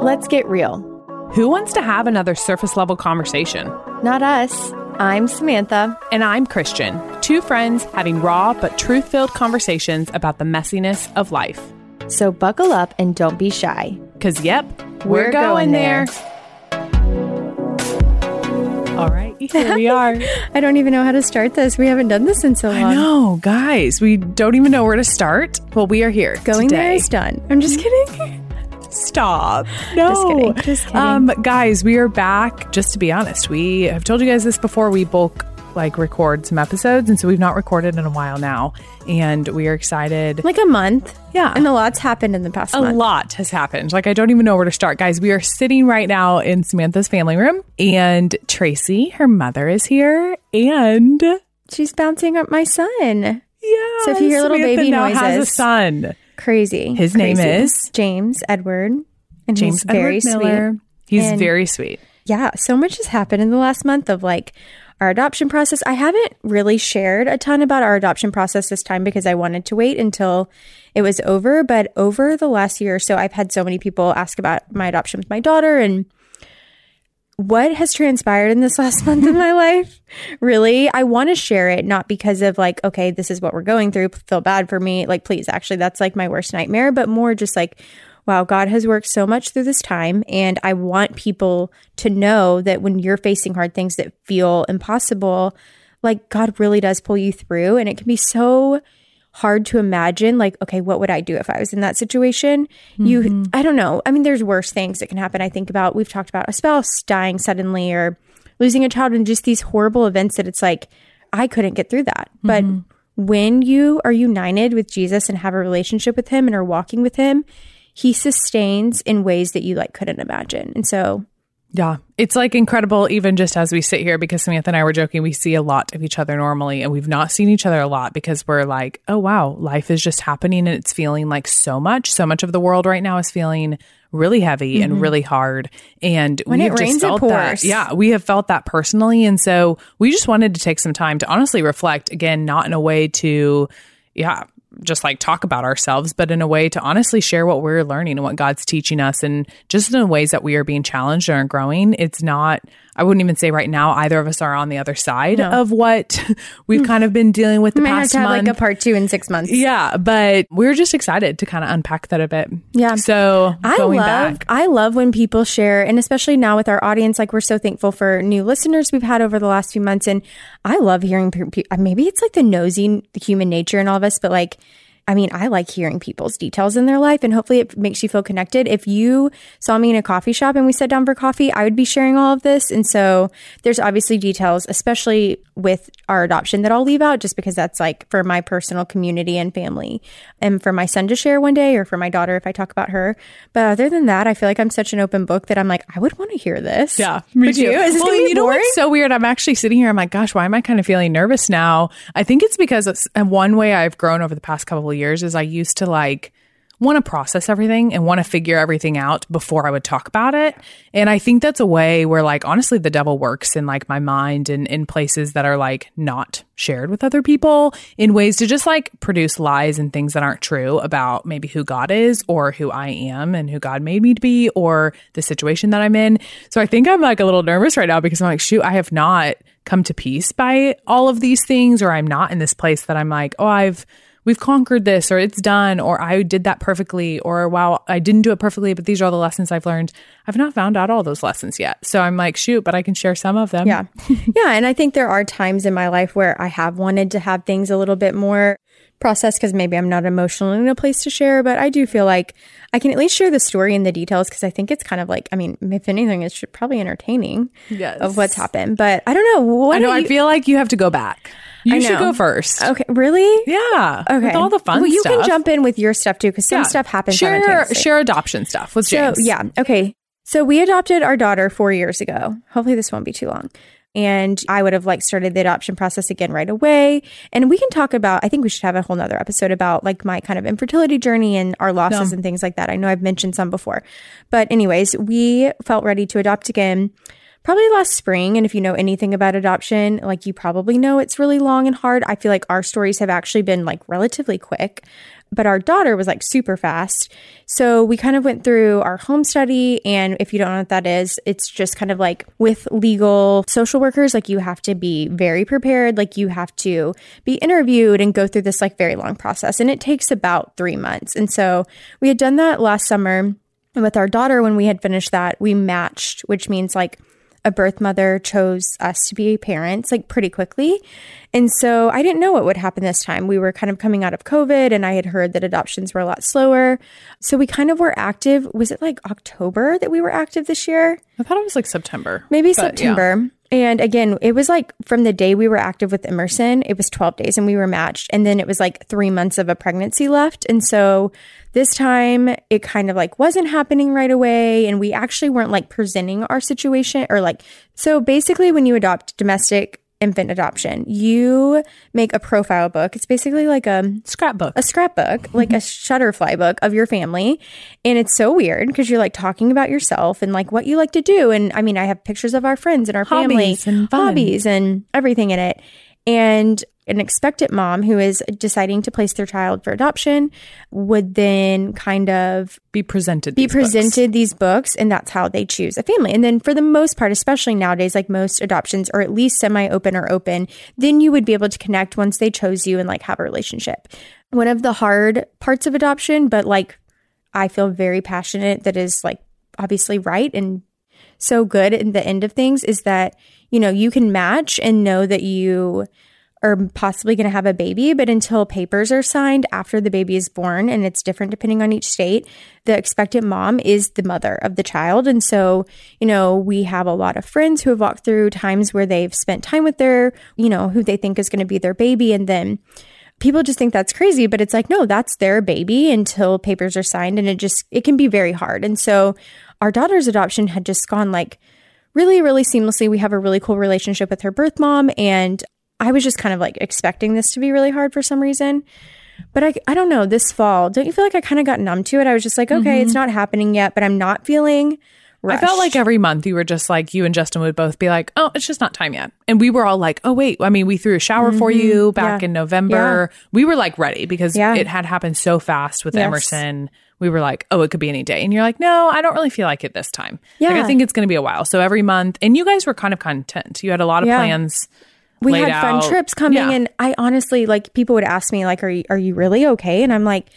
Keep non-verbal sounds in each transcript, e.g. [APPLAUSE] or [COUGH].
Let's get real. Who wants to have another surface level conversation? Not us. I'm Samantha. And I'm Christian, two friends having raw but truth filled conversations about the messiness of life. So buckle up and don't be shy. Because, yep, We're we're, going going, there. All right, [LAUGHS] here we are. I don't even know how to start this. We haven't done this in so long. I know, guys, we don't even know where to start. Well, we are here. Going today. there is done. I'm just [LAUGHS] kidding. Stop. No. Just kidding. Just kidding. Um, guys, we are back. Just to be honest, we have told you guys this before. We bulk like record some episodes, and so we've not recorded in a while now, and we are excited. like a month. Yeah. And a lot's happened in the past a month. lot has happened. Like I don't even know where to start, guys. We are sitting right now in Samantha's family room, and Tracy, her mother, is here, and She's bouncing up my son. yeah. So if you hear little Samantha baby now has a noises- son. Crazy. His name is? James Edward. And James he's very Edward Miller. sweet. He's And- very sweet. Yeah, so much has happened in the last month of like our adoption process. I haven't really shared a ton about our adoption process this time because I wanted to wait until it was over. But over the last year or so, I've had so many people ask about my adoption with my daughter and what has transpired in this [LAUGHS] last month of my life. Really, I want to share it, not because of like, okay, this is what we're going through, feel bad for me. Like, please, actually, that's like my worst nightmare, but more just like, wow, God has worked so much through this time. And I want people to know that when you're facing hard things that feel impossible, like God really does pull you through. And it can be so hard to imagine, like, okay, what would I do if I was in that situation? You, mm-hmm. I don't know. I mean, there's worse things that can happen. I think about, we've talked about a spouse dying suddenly or losing a child and just these horrible events that it's like, I couldn't get through that. But mm-hmm. when you are united with Jesus and have a relationship with him and are walking with him, he sustains in ways that you like couldn't imagine. And so Yeah. It's like incredible, even just as we sit here, because Samantha and I were joking, we see a lot of each other normally, and we've not seen each other a lot because we're like, oh, wow, life is just happening and it's feeling like so much. So much of the world right now is feeling really heavy and really hard. And Mm-hmm. When we've it rains, just it pours. that. Yeah. We have felt that personally. And so we just wanted to take some time to honestly reflect again, not in a way to, yeah, just like talk about ourselves, but in a way to honestly share what we're learning and what God's teaching us, and just in the ways that we are being challenged and are growing. It's not, I wouldn't even say right now either of us are on the other side of what [LAUGHS] we've kind of been dealing with the we might have past have month. like a part two in six months. yeah, but we're just excited to kind of unpack that a bit. Yeah. So I love back, I love when people share and especially now with our audience like we're so thankful for new listeners we've had over the last few months and I love hearing maybe it's like the nosy human nature in all of us but like I mean, I like hearing people's details in their life and hopefully it makes you feel connected. If you saw me in a coffee shop and we sat down for coffee, I would be sharing all of this. And so there's obviously details, especially with our adoption that I'll leave out just because that's like for my personal community and family and for my son to share one day or for my daughter if I talk about her. But other than that, I feel like I'm such an open book that I'm like, I would want to hear this. Yeah, me Would too. you? Is this well, gonna be you know boring? what's so weird? I'm actually sitting here. I'm like, gosh, why am I kind of feeling nervous now? I think it's because it's, uh, one way I've grown over the past couple of years is I used to like want to process everything and want to figure everything out before I would talk about it. And I think that's a way where like honestly the devil works in like my mind and in places that are like not shared with other people in ways to just like produce lies and things that aren't true about maybe who God is or who I am and who God made me to be or the situation that I'm in. So I think I'm like a little nervous right now because I'm like, shoot, I have not come to peace by all of these things or I'm not in this place that I'm like, oh, I've we've conquered this or it's done or I did that perfectly or wow, I didn't do it perfectly, but these are all the lessons I've learned. I've not found out all those lessons yet. So I'm like, shoot, but I can share some of them. Yeah. [LAUGHS] yeah. And I think there are times in my life where I have wanted to have things a little bit more processed because maybe I'm not emotionally in a place to share, but I do feel like I can at least share the story and the details because I think it's kind of like, I mean, if anything, it's probably entertaining Yes. of what's happened. But I don't know. What I know. do I feel like you have to go back. You should go first. Okay. Really? Yeah. Okay. With all the fun well, you stuff. can jump in with your stuff too because some Yeah. stuff happens Share, simultaneously. share adoption stuff with So, James. yeah. Okay. So we adopted our daughter four years ago. Hopefully this won't be too long. And I would have like started the adoption process again right away. And we can talk about, I think we should have a whole nother episode about like my kind of infertility journey and our losses and things like that. I know I've mentioned some before. But anyways, we felt ready to adopt again probably last spring. And if you know anything about adoption, like you probably know it's really long and hard. I feel like our stories have actually been like relatively quick. but our daughter was like super fast. So we kind of went through our home study. And if you don't know what that is, it's just kind of like with legal social workers, like you have to be very prepared. Like you have to be interviewed and go through this like very long process. And it takes about three months. And so we had done that last summer. And with our daughter, when we had finished that, we matched, which means like a birth mother chose us to be parents like pretty quickly. And so I didn't know what would happen this time. We were kind of coming out of COVID and I had heard that adoptions were a lot slower. So we kind of were active. Was it like October that we were active this year? I thought it was like September. Maybe But, yeah. September. And again, it was like from the day we were active with Emerson, it was 12 days and we were matched. And then it was like three months of a pregnancy left. And so this time it kind of like wasn't happening right away. And we actually weren't like presenting our situation or like, so basically when you adopt domestic infant adoption, you make a profile book. It's basically like a, Scrapbook. a scrapbook, like a mm-hmm. shutterfly book of your family. And it's so weird because you're like talking about yourself and like what you like to do. And I mean, I have pictures of our friends and our Hobbies family, and fun. hobbies and everything in it. And an expectant mom who is deciding to place their child for adoption would then kind of be presented. be these books. presented these books and that's how they choose a family and then for the most part especially nowadays like most adoptions are at least semi-open or open then you would be able to connect once they chose you and like have a relationship one of the hard parts of adoption but like i feel very passionate that is like obviously right and so good in the end of things is that you know you can match and know that you are possibly going to have a baby, but until papers are signed after the baby is born, and it's different depending on each state, the expectant mom is the mother of the child. And so, you know, we have a lot of friends who have walked through times where they've spent time with their, you know, who they think is going to be their baby. And then people just think that's crazy, but it's like, no, that's their baby until papers are signed. And it just, it can be very hard. And so our daughter's adoption had just gone like, really, really seamlessly. We have a really cool relationship with her birth mom. And I was just kind of like expecting this to be really hard for some reason. But I, I don't know, this fall, don't you feel like I kind of got numb to it? I was just like, okay, it's not happening yet, but I'm not feeling Mm-hmm. I felt like every month you were just like you and Justin would both be like, "Oh, it's just not time yet," and we were all like, "Oh wait." I mean, we threw a shower for you back Mm-hmm. Yeah. in November. We were like ready because Yeah. it had happened so fast with Yes. Emerson. We were like, "Oh, it could be any day," and you're like, "No, I don't really feel like it this time. Like, I think it's going to be a while." So every month, and you guys were kind of content. You had a lot of Yeah. plans. We had fun out. trips coming Yeah. and I honestly like people would ask me like are you are you really okay? And I'm like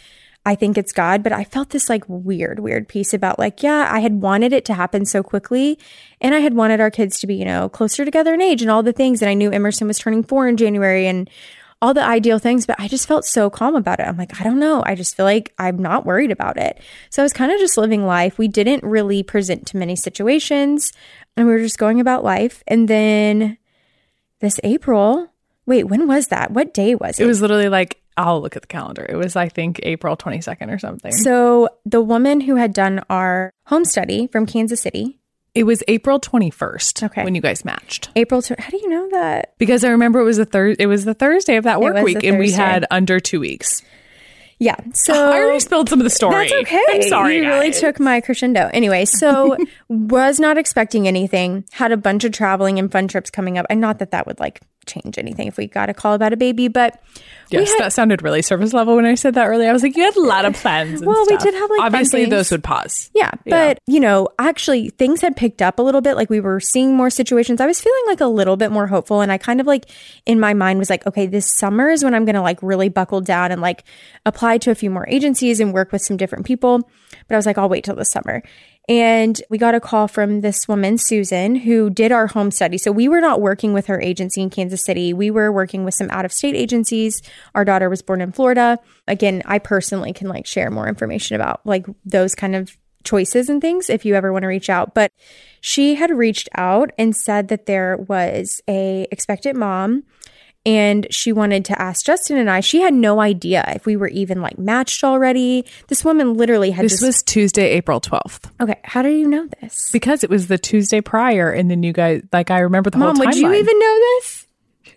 I think it's God. But I felt this like weird weird peace about like yeah I had wanted it to happen so quickly and I had wanted our kids to be you know closer together in age and all the things. And I knew Emerson was turning 4 in January and all the ideal things but I just felt so calm about it. I'm like I don't know. I just feel like I'm not worried about it. So I was kind of just living life. We didn't really present to many situations and we were just going about life. And then this April. Wait, when was that? What day was it? It was literally like I'll look at the calendar. It was I think April 22nd or something. so the woman who had done our home study from Kansas City, it was April 21st Okay. when you guys matched. April. To, how do you know that? Because I remember it was the third. It was the Thursday of that work week, and we had under two weeks. Yeah. So [LAUGHS] I already spilled some of the story. That's okay. I'm sorry. You really took my crescendo. Anyway, so [LAUGHS] was not expecting anything. Had a bunch of traveling and fun trips coming up. And not that that would like change anything if we got a call about a baby, but Yes, that sounded really surface level when I said that earlier. I was like, you had a lot of plans. And Well, we did have, like, obviously those would pause. Yeah, but you know, actually things had picked up a little bit. Like we were seeing more situations. I was feeling like a little bit more hopeful and I kind of like in my mind was like, okay, this summer is when I'm going to like really buckle down and like apply to a few more agencies and work with some different people. But I was like, I'll wait till the summer. And we got a call from this woman, Susan, who did our home study. So we were not working with her agency in Kansas City. We were working with some out of state agencies. Our daughter was born in Florida. Again, I personally can like share more information about like those kind of choices and things if you ever want to reach out. But she had reached out and said that there was a expectant mom and she wanted to ask Justin and I. She had no idea if we were even like matched already. This woman literally had This just was Tuesday, April 12th. Okay, how do you know this? Because it was the Tuesday prior, and then you guys, like, I remember the Mom, whole timeline. would you even know this?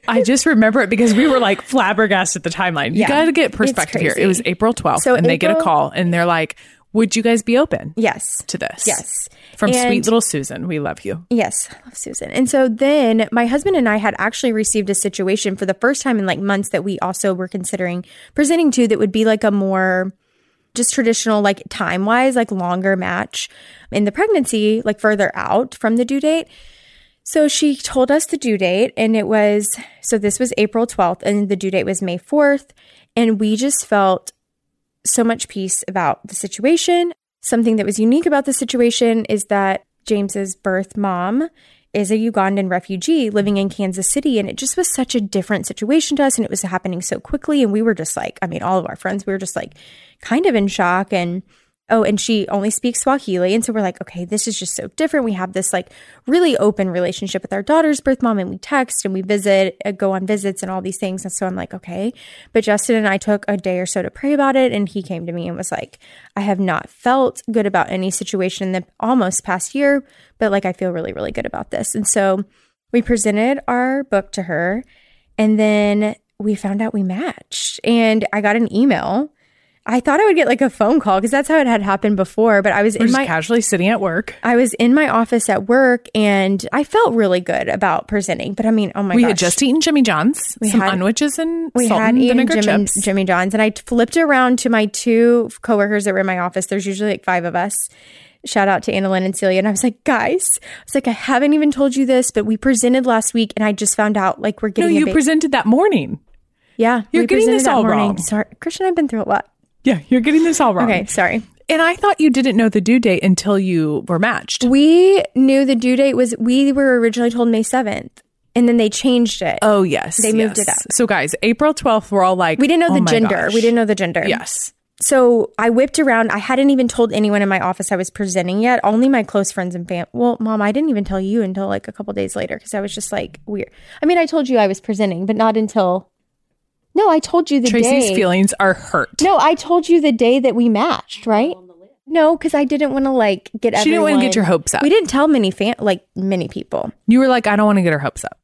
I just remember it because we were like flabbergasted at the timeline. You got to get perspective here. It was April 12th, So and they get a call, and they're like, Would you guys be open Yes. to this? Yes. From And- sweet little Susan. We love you. Yes, I love Susan. And so then my husband and I had actually received a situation for the first time in like months that we also were considering presenting to that would be like a more just traditional, like time wise, like longer match in the pregnancy, like further out from the due date. So she told us the due date, and it was so this was April 12th, and the due date was May 4th. And we just felt so much peace about the situation. Something that was unique about the situation is that James's birth mom is a Ugandan refugee living in Kansas City. And it just was such a different situation to us. And it was happening so quickly. And we were just like, I mean, all of our friends, we were just like kind of in shock. And oh, and she only speaks Swahili. And so we're like, okay, this is just so different. We have this like really open relationship with our daughter's birth mom and we text and we visit, uh, go on visits and all these things. And so I'm like, okay. But Justin and I took a day or so to pray about it. And he came to me and was like, I have not felt good about any situation in the almost past year, but like I feel really, really good about this. And so we presented our book to her and then we found out we matched. And I got an email. I thought I would get like a phone call because that's how it had happened before. But I was We're in just my casually sitting at work. I was in my office at work and I felt really good about presenting. But I mean, oh my we gosh. had just eaten Jimmy John's, some had- unwitches and we had and eaten Jimmy. Jimmy John's and I flipped around to my two coworkers that were in my office. There's usually like five of us. Shout out to Annalyn and Celia. And I was like, guys, I was like, I haven't even told you this, but we presented last week and I just found out like we're no, getting a you baby. presented that morning. yeah. You're we getting this all morning. wrong. Sorry. Christian, I've been through a lot. Yeah, you're getting this all wrong. Okay. Sorry. And I thought you didn't know the due date until you were matched. We knew the due date was, we were originally told May 7th and then they changed it. Oh yes, They moved yes. it up. So guys, April twelfth, we're all like, we didn't know oh the gender. gosh. We didn't know the gender. Yes, So I whipped around. I hadn't even told anyone in my office I was presenting yet. Only my close friends and fam. Well, mom, I didn't even tell you until like a couple days later because I was just like weird. I mean, I told you I was presenting, but not until. No, I told you the Tracy's day. feelings are hurt. no, I told you the day that we matched, right? No, because I didn't want to like get. She didn't want to get your hopes up. We didn't tell many fan like many people. You were like, I don't want to get her hopes up.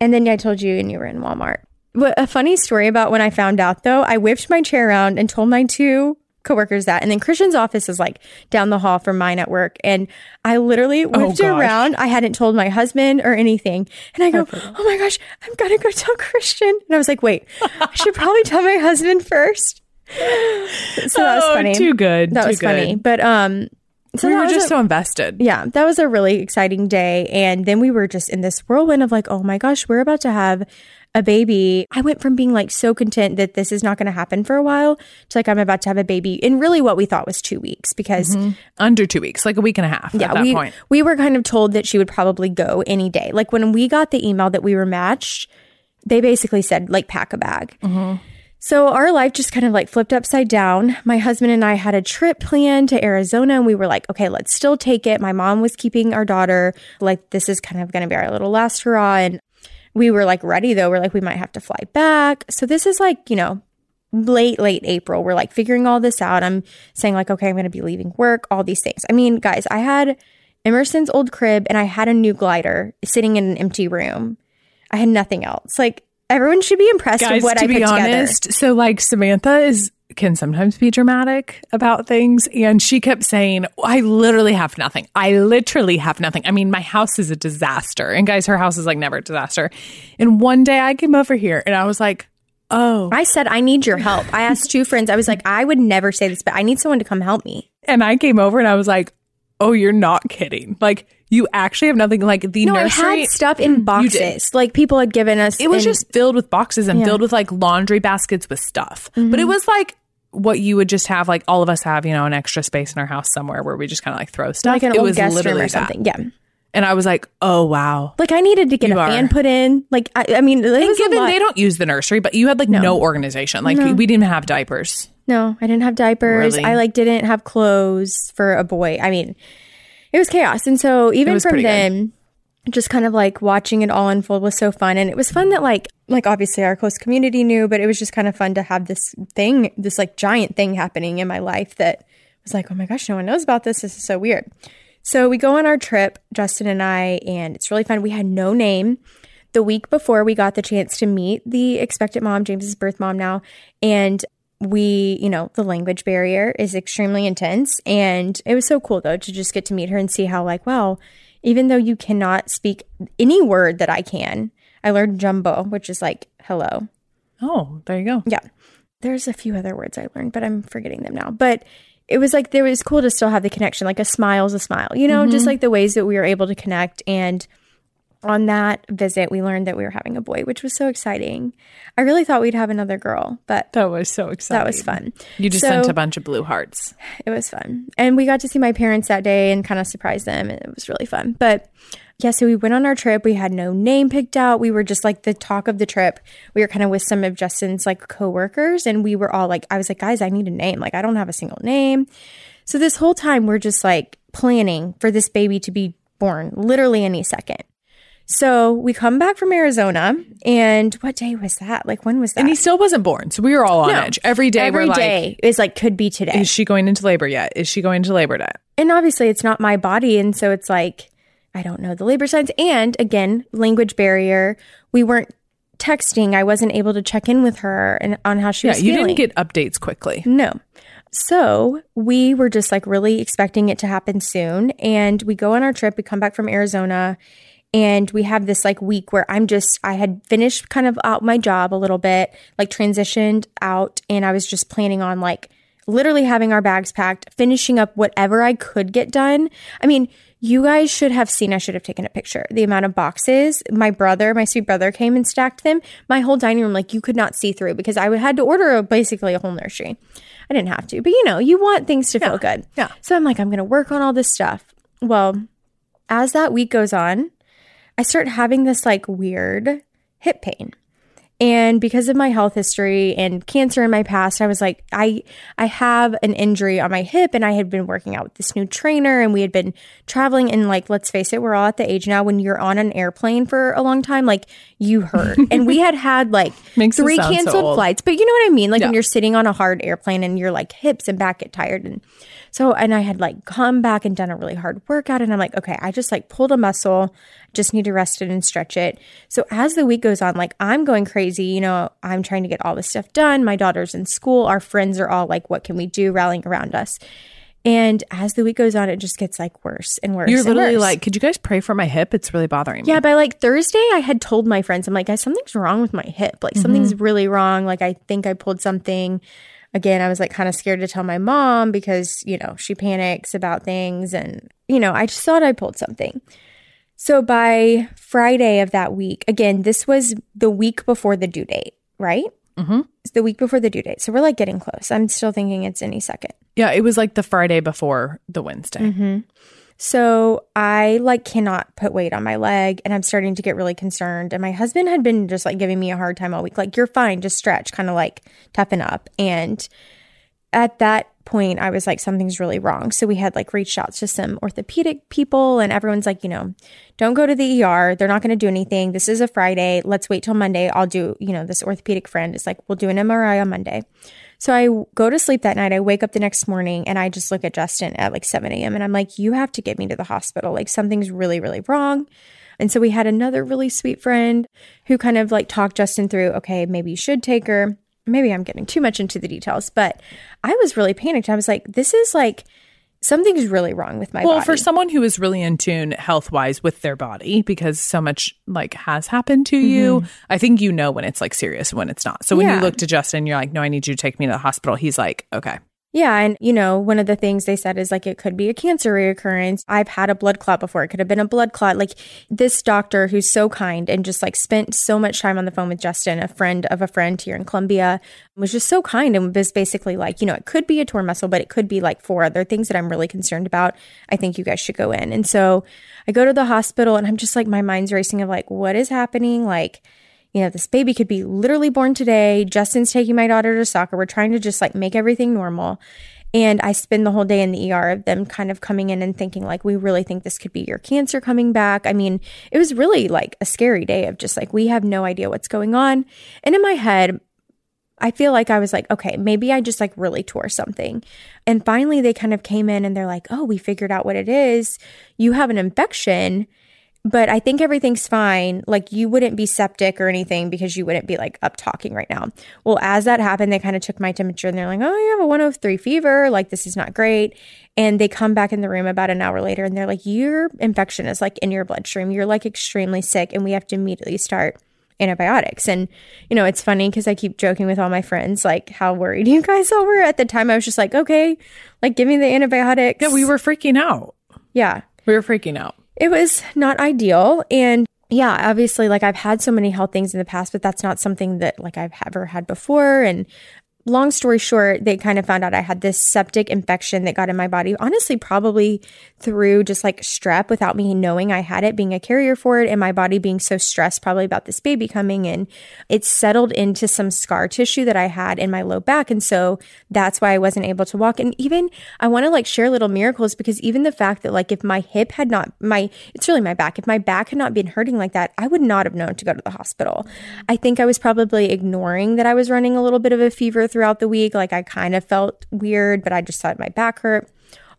And then I told you, and you were in Walmart. But a funny story about when I found out, though, I whipped my chair around and told my two coworkers that. And then Christian's office is like down the hall from mine at work. And I literally whipped gosh. around. I hadn't told my husband or anything. And I go, oh my gosh, I'm going to go tell Christian. And I was like, wait, I should probably tell my husband first. So that was Oh. Too good. That too was good. funny. But, um, so we were just a- so invested. yeah, that was a really exciting day. And then we were just in this whirlwind of like, oh my gosh, we're about to have a baby. I went from being like so content that this is not going to happen for a while to like, I'm about to have a baby in really what we thought was two weeks because mm-hmm. Under two weeks, like a week and a half. yeah, at that we, point. we were kind of told that she would probably go any day. Like when we got the email that we were matched, they basically said like pack a bag. Mm-hmm. So our life just kind of like flipped upside down. My husband and I had a trip planned to Arizona and we were like, okay, let's still take it. My mom was keeping our daughter. Like this is kind of going to be our little last hurrah. And we were like ready though. We're like, we might have to fly back. So this is like, you know, late, late April. We're like figuring all this out. I'm saying like, okay, I'm going to be leaving work, all these things. I mean, guys, I had Emerson's old crib and I had a new glider sitting in an empty room. I had nothing else. Like everyone should be impressed Guys, with what to I be put together. honest, so like Samantha is can sometimes be dramatic about things, and she kept saying, "I literally have nothing. I literally have nothing. I mean, my house is a disaster." And guys, her house is like never a disaster. And one day I came over here, and I was like, "Oh," I said, I need your help. I asked two friends, I was like, I would never say this, but I need someone to come help me. and I came over, and I was like, "Oh, you're not kidding. Like you actually have nothing. Like the No, nursery." I had stuff in boxes. Like people had given us. It was just filled with boxes and Yeah. Mm-hmm. filled with like laundry baskets with stuff. But it was like what you would just have, like all of us have, you know, an extra space in our house somewhere where we just kind of like throw stuff. like an it old was guest room literally or that. something. Yeah. And I was like, oh wow. Like I needed to get You a are. fan put in. Like I, I mean, it And given they don't use the nursery, but you had like no, organization. Like we didn't have diapers. No, I didn't have diapers. Really? I like didn't have clothes for a boy. I mean, it was chaos. And so even from then, good. Just kind of like watching it all unfold was so fun. And it was fun that like like obviously our close community knew, but it was just kind of fun to have this thing, this like giant thing happening in my life that was like, oh my gosh, no one knows about this. This is so weird. So we go on our trip, Justin and I, and it's really fun. We had no name. The week before, we got the chance to meet the expectant mom, James's birth mom now, and we, you know, the language barrier is extremely intense. And it was so cool though to just get to meet her and see how, like, wow, even though you cannot speak any word that I can, I learned jambo, which is like hello. Oh, there you go. Yeah. There's a few other words I learned, but I'm forgetting them now. But it was like there was cool to still have the connection. Like a smile's a smile, you know, just mm-hmm. like the ways that we were able to connect. And on that visit, we learned that we were having a boy, which was so exciting. I really thought we'd have another girl, but That was so exciting. that was fun. You just So- sent a bunch of blue hearts. It was fun. And we got to see my parents that day and kind of surprise them. And it was really fun. But yeah, so we went on our trip. We had no name picked out. We were just like the talk of the trip. We were kind of with some of Justin's like coworkers and we were all like, I was like, guys, I need a name. Like, I don't have a single name. So this whole time we're just like planning for this baby to be born literally any second. So we come back from Arizona and what day was that? Like when was that? And he still wasn't born. So we were all on No. edge. Every day Every we're like, is like could be today. is she going into labor yet? Is she going into labor yet? and obviously it's not my body and so it's like i don't know the labor signs and again language barrier we weren't texting i wasn't able to check in with her and on how she Yeah, was Yeah, you feeling didn't get updates quickly. no so we were just like really expecting it to happen soon and we go on our trip we come back from arizona and we have this like week where i'm just i had finished kind of out my job a little bit like transitioned out and i was just planning on like literally having our bags packed finishing up whatever i could get done. I mean you guys should have seen i should have taken a picture the amount of boxes. My brother my sweet brother came and stacked them. My whole dining room like you could not see through because i had to order a, basically a whole nursery. I didn't have to but you know you want things to feel good. yeah. so i'm like i'm gonna work on all this stuff. Well as that week goes on I start having this like weird hip pain. And because of my health history and cancer in my past, I was like, I I have an injury on my hip and I had been working out with this new trainer and we had been traveling and like let's face it, we're all at the age now when you're on an airplane for a long time, like you hurt. [LAUGHS] and we had had like Makes three sound so canceled flights, but you know what I mean? Like when you're sitting on a hard airplane and your like hips and back get tired and so and I had like come back and done a really hard workout and I'm like, okay, I just like pulled a muscle, just need to rest it and stretch it. So as the week goes on, like I'm going crazy, you know, I'm trying to get all this stuff done. My daughter's in school, our friends are all like, what can we do rallying around us? And as the week goes on, it just gets like worse and worse. You're and literally worse. like, could you guys pray for my hip? It's really bothering me. Yeah, by like Thursday, I had told my friends, I'm like, guys, something's wrong with my hip. Like, mm-hmm. something's really wrong. Like, I think I pulled something. Again, I was like kind of scared to tell my mom because, you know, she panics about things. And, you know, I just thought I pulled something. So by Friday of that week, again, this was the week before the due date, right? Mm-hmm. It's the week before the due date. So we're like getting close. I'm still thinking it's any second. Yeah, it was like the Friday before the Wednesday. Mm-hmm. So I like cannot put weight on my leg and I'm starting to get really concerned. And my husband had been just like giving me a hard time all week. Like, you're fine, just stretch, kind of like toughen up. And at that point, I was like, something's really wrong. So we had like reached out to some orthopedic people and everyone's like, you know, don't go to the ER. They're not going to do anything. This is a Friday. Let's wait till Monday. I'll do, you know, this orthopedic friend is like, we'll do an MRI on Monday. So I go to sleep that night. I wake up the next morning and I just look at Justin at like 7 a.m. and I'm like, you have to get me to the hospital. Like something's really, really wrong. And so we had another really sweet friend who kind of like talked Justin through, okay, maybe you should take her. Maybe I'm getting too much into the details, but I was really panicked. I was like, this is like something's really wrong with my Well, body. for someone who is really in tune health wise with their body, because so much like has happened to you, mm-hmm. I think you know when it's like serious and when it's not. So when Yeah. you look to Justin, you're like, no, I need you to take me to the hospital. He's like, okay. Yeah. And, you know, one of the things they said is like it could be a cancer reoccurrence. I've had a blood clot before. It could have been a blood clot. Like this doctor who's so kind and just like spent so much time on the phone with Justin, a friend of a friend here in Columbia, was just so kind and was basically like, you know, it could be a torn muscle, but it could be like four other things that I'm really concerned about. I think you guys should go in. And so I go to the hospital and I'm just like, my mind's racing of like, what is happening? Like, you know, this baby could be literally born today. Justin's taking my daughter to soccer. We're trying to just like make everything normal. And I spend the whole day in the ER of them kind of coming in and thinking, like, we really think this could be your cancer coming back. I mean, it was really like a scary day of just like, we have no idea what's going on. And in my head, I feel like I was like, okay, maybe I just like really tore something. And finally, they kind of came in and they're like, oh, we figured out what it is. You have an infection but I think everything's fine. Like you wouldn't be septic or anything because you wouldn't be like up talking right now. Well, as that happened, they kind of took my temperature and they're like, oh, you have a 103 fever. Like this is not great. And they come back in the room about an hour later and they're like, your infection is like in your bloodstream. You're like extremely sick and we have to immediately start antibiotics. And, you know, it's funny because I keep joking with all my friends, like how worried [LAUGHS] you guys all were. At the time, I was just like, okay, like give me the antibiotics. Yeah, we were freaking out. Yeah. We were freaking out. It was not ideal. And yeah, obviously, like I've had so many health things in the past, but that's not something that like I've ever had before. And long story short, they kind of found out I had this septic infection that got in my body. Honestly, probably through just like strep without me knowing I had it, being a carrier for it, and my body being so stressed probably about this baby coming in. It settled into some scar tissue that I had in my low back. And so that's why I wasn't able to walk. And even I want to like share little miracles because even the fact that like if my hip had not, my, it's really my back, if my back had not been hurting like that, I would not have known to go to the hospital. I think I was probably ignoring that I was running a little bit of a fever throughout the week. Like I kind of felt weird, but I just thought my back hurt,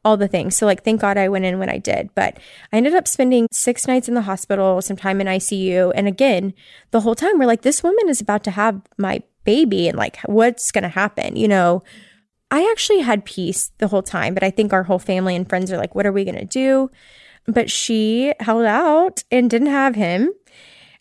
all the things. So, like, thank God I went in when I did. But I ended up spending six nights in the hospital, some time in ICU. And again, the whole time we're like, this woman is about to have my baby and like, what's going to happen? You know, I actually had peace the whole time, but I think our whole family and friends are like, what are we going to do? But she held out and didn't have him.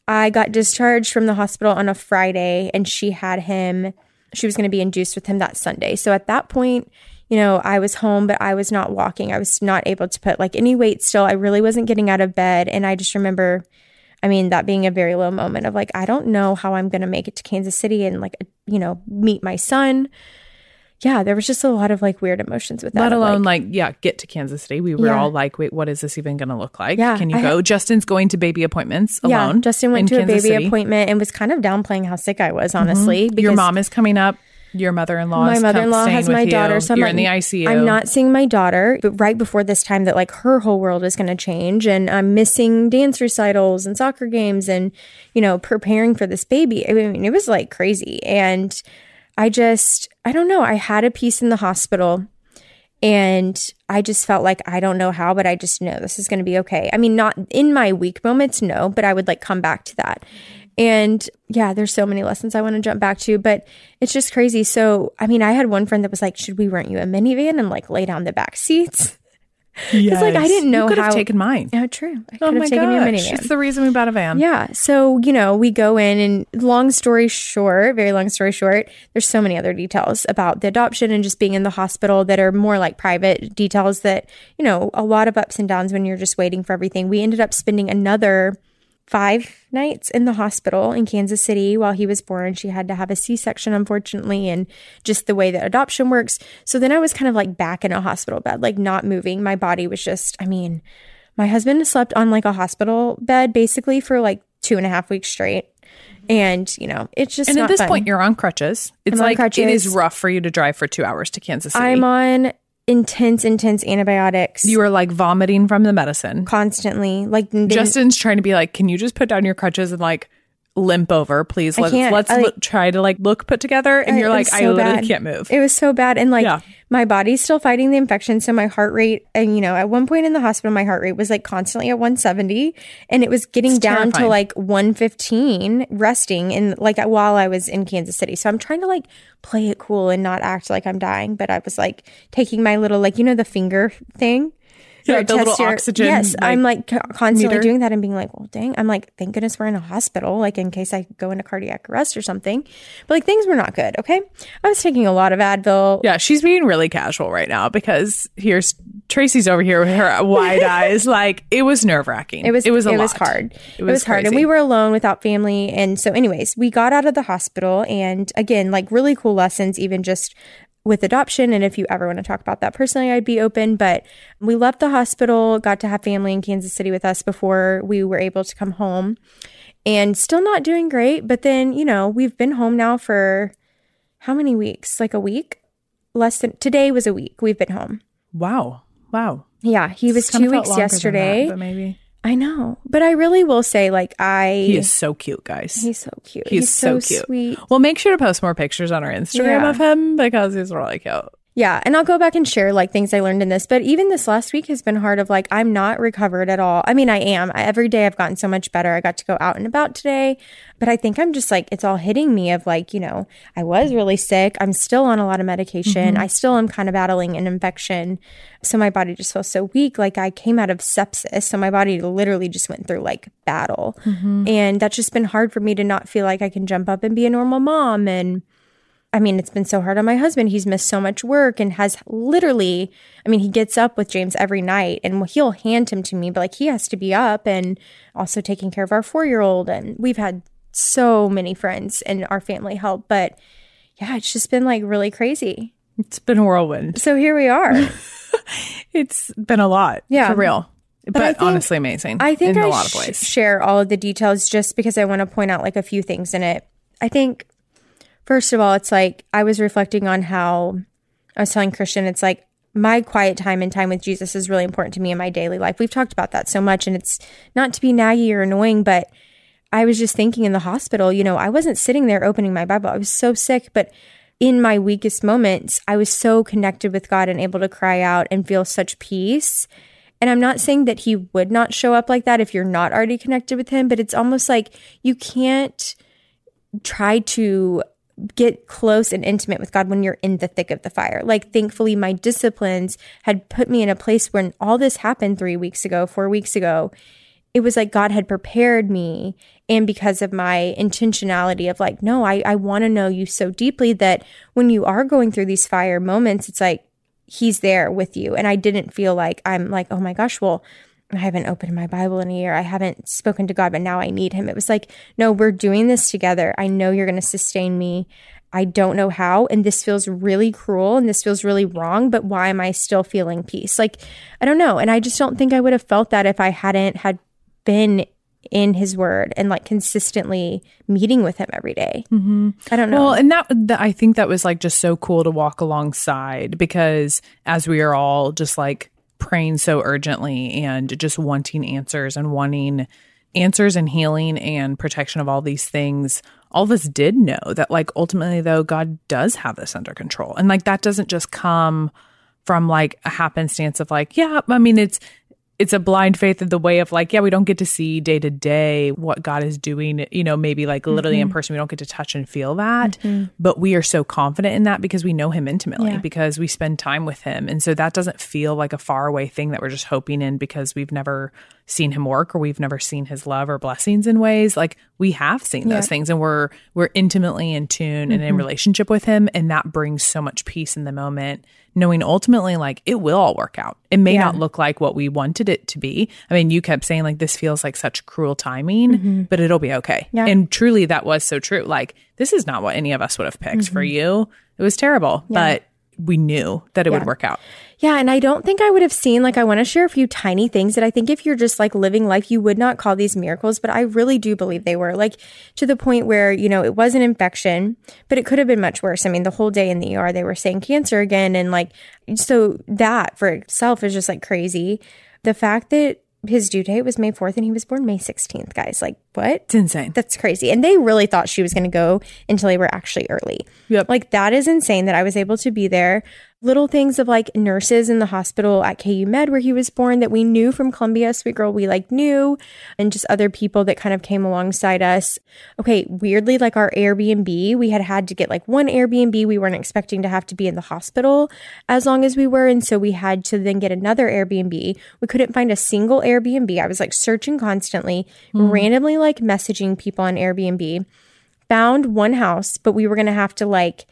I got discharged from the hospital on a Friday and she had him she was going to be induced with him that Sunday. So at that point, you know, I was home, but I was not walking. I was not able to put like any weight still. I really wasn't getting out of bed. And I just remember, I mean, that being a very low moment of like, I don't know how I'm going to make it to Kansas City and like, you know, meet my son yeah, there was just a lot of like weird emotions with that. Let alone like, like, yeah, get to Kansas City. We were Yeah. all like, wait, what is this even going to look like? Yeah, Can you I go? Justin's going to baby appointments alone. yeah, Justin went to a baby City. Mm-hmm. appointment and was kind of downplaying how sick I was, honestly. Because Your mom is coming up. Your mother-in-law. my mother in law has my you. daughter, so I'm you're like, in the ICU. I'm not seeing my daughter, but right before this time that like her whole world is going to change, and I'm missing dance recitals and soccer games, and you know preparing for this baby. I mean, it was like crazy, and I just I don't know. I had a peace in the hospital. And I just felt like I don't know how, but I just know this is going to be okay. I mean, not in my weak moments, no, but I would like come back to that. And yeah, there's so many lessons I want to jump back to, but it's just crazy. So, I mean, I had one friend that was like, "Should we rent you a minivan and like lay down the back seats?" Because like, I didn't know You could have taken mine. Oh, true. I oh could Oh have my taken gosh, minivan. it's the reason we bought a van. Yeah. So, you know, we go in and long story short, very long story short, there's so many other details about the adoption and just being in the hospital that are more like private details that, you know, a lot of ups and downs when you're just waiting for everything. We ended up spending another five nights in the hospital in Kansas City while he was born. She had to have a C section, unfortunately, and just the way that adoption works. So then I was kind of like back in a hospital bed, like not moving. My body was just, I mean, my husband slept on like a hospital bed basically for like two and a half weeks straight. And, you know, it's just And at this fun. point, you're on crutches. It's I'm on like it is rough for you to drive for two hours to Kansas City. I'm on intense, intense antibiotics you were like vomiting from the medicine. constantly. Like, Justin's trying to be like, can you just put down your crutches and like limp over, please? Let's let's I, look, try to like look put together. And you're like, was I literally bad. can't move. It was so bad. And like Yeah. my body's still fighting the infection. So my heart rate, and you know, at one point in the hospital, my heart rate was like constantly at 170 and it was getting down to like 115 resting and like while I was in Kansas City. So I'm trying to like play it cool and not act like I'm dying. But I was like taking my little, like, you know, the finger thing. [LAUGHS] Yeah, it the little your- oxygen, Yes, like, I'm like constantly meter. doing that and being like, well, dang. I'm like, thank goodness we're in a hospital, like in case I go into cardiac arrest or something. But like things were not good. Okay, I was taking a lot of Advil. Yeah, she's being really casual right now because here's Tracy's over here with her [LAUGHS] wide eyes. Like it was nerve wracking. It was it was a it was hard. It was, hard, and we were alone without family. And so, anyways, we got out of the hospital, and again, like really cool lessons, even just with adoption. And if you ever want to talk about that personally, I'd be open. But we left the hospital, got to have family in Kansas City with us before we were able to come home, and still not doing great. But then, you know, we've been home now for how many weeks? Like a week? Less than today was a week. We've been home. wow, wow. Yeah, he was two weeks than that, yesterday. but maybe I know, but I really will say, like, I he is so cute, guys. he's so cute. He's so cute. sweet. We'll make sure to post more pictures on our Instagram Yeah. of him because he's really cute. Yeah, and I'll go back and share like things I learned in this. But even this last week has been hard of like I'm not recovered at all. I mean, I am. I, every day I've gotten so much better. I got to go out and about today, but I think I'm just like it's all hitting me of like, you know, I was really sick. I'm still on a lot of medication. Mm-hmm. I still am kind of battling an infection. So my body just feels so weak. Like I came out of sepsis. So my body literally just went through like battle. Mm-hmm. And that's just been hard for me to not feel like I can jump up and be a normal mom and I mean, it's been so hard on my husband. He's missed so much work and has literally, I mean, he gets up with James every night and he'll hand him to me, but like he has to be up and also taking care of our four year old. And we've had so many friends and our family help. But yeah, it's just been like really crazy. It's been a whirlwind. So here we are. [LAUGHS] It's been a lot. Yeah. For real. But, I think- honestly amazing. I think in I a lot of sh- ways. share all of the details just because I want to point out like a few things in it. I think, first of all, it's like I was reflecting on how I was telling Christian, it's like my quiet time and time with Jesus is really important to me in my daily life. We've talked about that so much, and it's not to be naggy or annoying, but I was just thinking in the hospital, you know, I wasn't sitting there opening my Bible. I was so sick, but in my weakest moments, I was so connected with God and able to cry out and feel such peace. And I'm not saying that he would not show up like that if you're not already connected with him, but it's almost like you can't try to get close and intimate with God when you're in the thick of the fire. Like, thankfully, my disciplines had put me in a place when all this happened three weeks ago, four weeks ago. It was like God had prepared me. And because of my intentionality of like, no, I, I want to know you so deeply that when you are going through these fire moments, it's like, he's there with you. And I didn't feel like I'm like, oh my gosh, well, I haven't opened my Bible in a year. I haven't spoken to God, but now I need him. It was like, no, we're doing this together. I know you're going to sustain me. I don't know how. And this feels really cruel and this feels really wrong, but why am I still feeling peace? Like, I don't know. And I just don't think I would have felt that if I hadn't had been in his word and like consistently meeting with him every day. Mm-hmm. I don't know. Well, and that, that I think that was like just so cool to walk alongside because as we are all just like praying so urgently and just wanting answers and wanting answers and healing and protection of all these things, all of us did know that like ultimately though God does have this under control. And like that doesn't just come from like a happenstance of like, yeah, I mean it's it's a blind faith of the way of like, yeah, we don't get to see day to day what God is doing, you know, maybe like literally in mm-hmm. person, we don't get to touch and feel that. Mm-hmm. But we are so confident in that because we know Him intimately, Yeah. because we spend time with Him. And so that doesn't feel like a faraway thing that we're just hoping in because we've never seen Him work or we've never seen His love or blessings in ways. Like we have seen those things and we're we're intimately in tune and in mm-hmm. relationship with Him. And that brings so much peace in the moment, knowing ultimately like it will all work out. It may not look like what we wanted it to be. I mean, you kept saying like this feels like such cruel timing, mm-hmm. but it'll be okay. Yeah. And truly that was so true. Like this is not what any of us would have picked for mm-hmm. you. It was terrible, but we knew that it would work out. Yeah, and I don't think I would have seen like I want to share a few tiny things that I think if you're just like living life, you would not call these miracles, but I really do believe they were. Like to the point where, you know, it was an infection, but it could have been much worse. I mean, the whole day in the ER they were saying cancer again and like so that for itself is just like crazy. The fact that his due date was May 4th and he was born May 16th, guys. Like, what? It's insane. That's crazy. And they really thought she was going to go until they were actually early. Yep. Like, that is insane that I was able to be there. Little things of like nurses in the hospital at KU Med where he was born that we knew from Columbia, Sweet Girl, we like knew, and just other people that kind of came alongside us. Okay, weirdly, like our Airbnb, we had had to get like one Airbnb. We weren't expecting to have to be in the hospital as long as we were. And so we had to then get another Airbnb. We couldn't find a single Airbnb. I was like searching constantly, mm-hmm. randomly like messaging people on Airbnb. Found one house, but we were going to have to like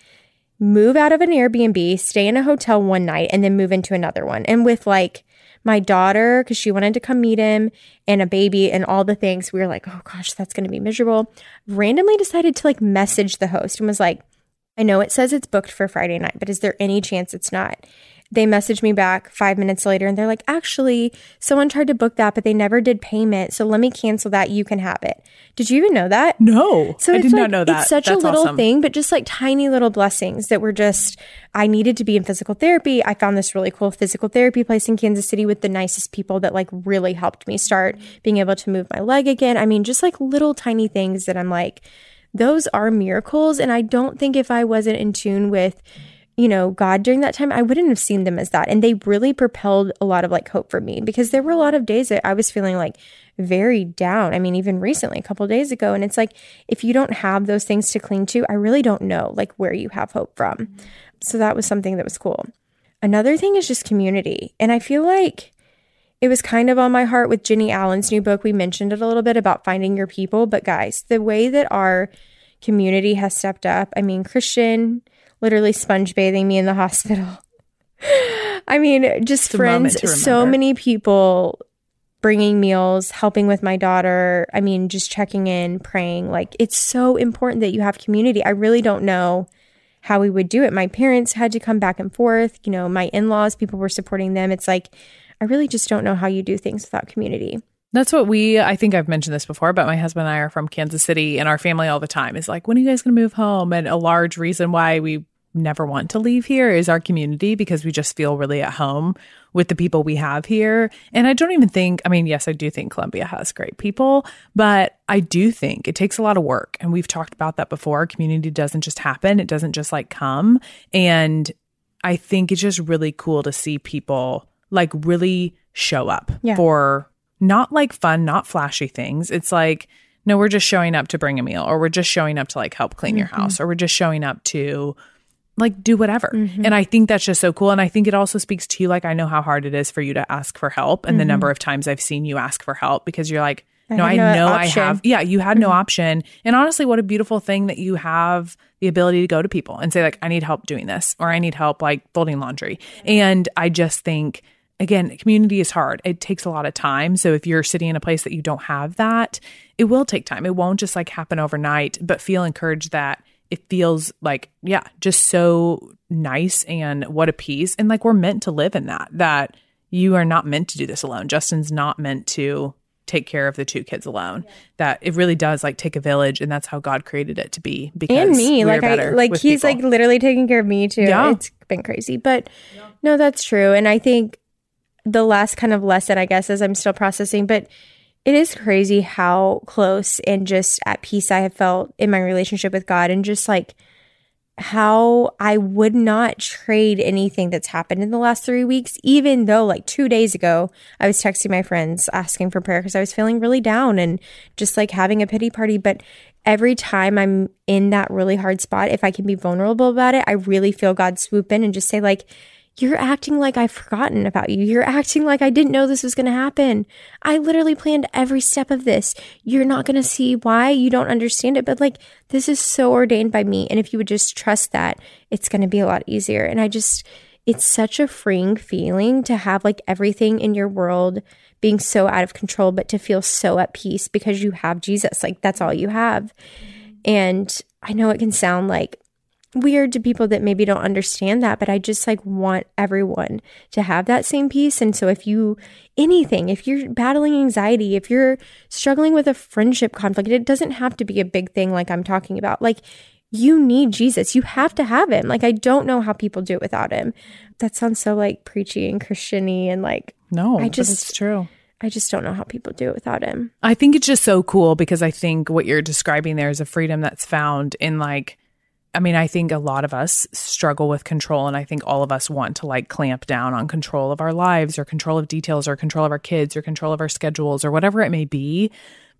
move out of an Airbnb, stay in a hotel one night, and then move into another one. And with like my daughter, because she wanted to come meet him, and a baby, and all the things, we were like, oh gosh, that's going to be miserable. Randomly decided to like message the host and was like, I know it says it's booked for Friday night, but is there any chance it's not? They messaged me back five minutes later and they're like, actually, someone tried to book that, but they never did payment. So let me cancel that. You can have it. Did you even know that? No, So I did like, not know that. It's such That's a little awesome. thing, but just like tiny little blessings that were just, I needed to be in physical therapy. I found this really cool physical therapy place in Kansas City with the nicest people that like really helped me start being able to move my leg again. I mean, just like little tiny things that I'm like, those are miracles. And I don't think if I wasn't in tune with, you know, God during that time, I wouldn't have seen them as that. And they really propelled a lot of like hope for me because there were a lot of days that I was feeling like very down. I mean, even recently, a couple days ago. And it's like, if you don't have those things to cling to, I really don't know like where you have hope from. So that was something that was cool. Another thing is just community. And I feel like it was kind of on my heart with Jennie Allen's new book. We mentioned it a little bit about finding your people. But guys, the way that our community has stepped up, I mean, Christian literally sponge bathing me in the [LAUGHS] hospital. I mean, just friends, so many people bringing meals, helping with my daughter. I mean, just checking in, praying. Like, it's so important that you have community. I really don't know how we would do it. My parents had to come back and forth. You know, my in laws, people were supporting them. It's like, I really just don't know how you do things without community. That's what we, I think I've mentioned this before, but my husband and I are from Kansas City and our family all the time is like, when are you guys going to move home? And a large reason why we never want to leave here is our community because we just feel really at home with the people we have here. And I don't even think, I mean, yes, I do think Columbia has great people, but I do think it takes a lot of work. And we've talked about that before. Community doesn't just happen, it doesn't just like come. And I think it's just really cool to see people like really show up yeah. for not like fun, not flashy things. It's like, no, we're just showing up to bring a meal, or we're just showing up to like help clean mm-hmm. your house, or we're just showing up to like do whatever. Mm-hmm. And I think that's just so cool. And I think it also speaks to you like, I know how hard it is for you to ask for help and mm-hmm. the number of times I've seen you ask for help because you're like, I no, I no know option. I have. Yeah, you had no mm-hmm. option. And honestly, what a beautiful thing that you have the ability to go to people and say, like, I need help doing this, or I need help like folding laundry. And I just think again, community is hard. It takes a lot of time. So if you're sitting in a place that you don't have that, it will take time. It won't just like happen overnight, but feel encouraged that it feels like, yeah, just so nice and what a peace. And like we're meant to live in that, that you are not meant to do this alone. Justin's not meant to take care of the two kids alone. Yeah. That it really does like take a village, and that's how God created it to be. Because and me, like I, like he's people. like literally taking care of me too. Yeah. It's been crazy, but yeah. no, that's true. And I think the last kind of lesson, I guess, is I'm still processing, but it is crazy how close and just at peace I have felt in my relationship with God and just like how I would not trade anything that's happened in the last three weeks, even though like two days ago, I was texting my friends asking for prayer because I was feeling really down and just like having a pity party. But every time I'm in that really hard spot, if I can be vulnerable about it, I really feel God swoop in and just say, like, you're acting like I've forgotten about you. You're acting like I didn't know this was going to happen. I literally planned every step of this. You're not going to see why you don't understand it, but like this is so ordained by me. And if you would just trust that, it's going to be a lot easier. And I just, it's such a freeing feeling to have like everything in your world being so out of control, but to feel so at peace because you have Jesus. Like that's all you have. Mm-hmm. And I know it can sound like weird to people that maybe don't understand that, but I just like want everyone to have that same peace. And so if you anything, if you're battling anxiety, if you're struggling with a friendship conflict, it doesn't have to be a big thing like I'm talking about. Like you need Jesus. You have to have him. Like I don't know how people do it without him. That sounds so like preachy and Christiany and like No, I just it's true. I just don't know how people do it without him. I think it's just so cool because I think what you're describing there is a freedom that's found in like I mean, I think a lot of us struggle with control, and I think all of us want to like clamp down on control of our lives or control of details or control of our kids or control of our schedules or whatever it may be.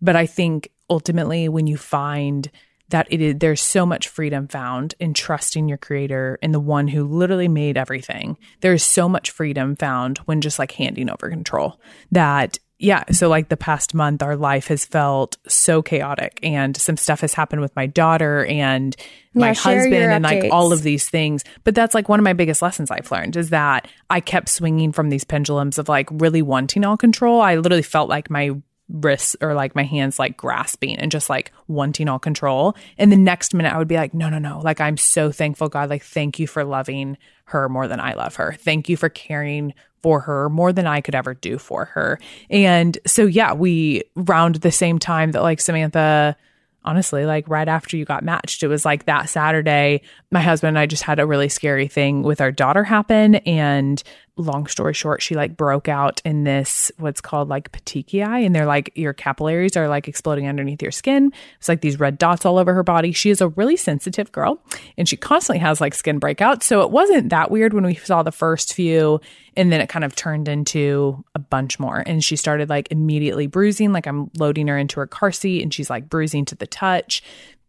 But I think ultimately, when you find that it is, there's so much freedom found in trusting your creator and the one who literally made everything. There's so much freedom found when just like handing over control that yeah, so like the past month, our life has felt so chaotic, and some stuff has happened with my daughter and my yeah, husband, and like all of these things. But that's like one of my biggest lessons I've learned is that I kept swinging from these pendulums of like really wanting all control. I literally felt like my wrists or like my hands like grasping and just like wanting all control. And the next minute I would be like, no, no, no. Like, I'm so thankful, God. Like, thank you for loving her more than I love her. Thank you for caring for her more than I could ever do for her. And so, yeah, we round the same time that like Samantha, honestly, like right after you got matched, it was like that Saturday, my husband and I just had a really scary thing with our daughter happen. And long story short, she like broke out in this what's called like petechiae, and they're like your capillaries are like exploding underneath your skin. It's like these red dots all over her body. She is a really sensitive girl, and she constantly has like skin breakouts. So it wasn't that weird when we saw the first few, and then it kind of turned into a bunch more. And she started like immediately bruising. Like I'm loading her into her car seat, and she's like bruising to the touch.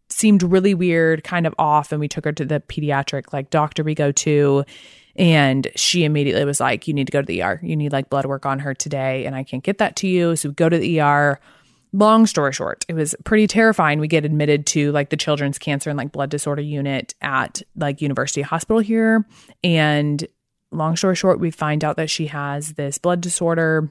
Seemed really weird, kind of off, and we took her to the pediatric like doctor we go to and she immediately was like, You need to go to the ER. You need like blood work on her today, and I can't get that to you. So go to the ER. Long story short, it was pretty terrifying. We get admitted to like the children's cancer and like blood disorder unit at like University Hospital here. And long story short, we find out that she has this blood disorder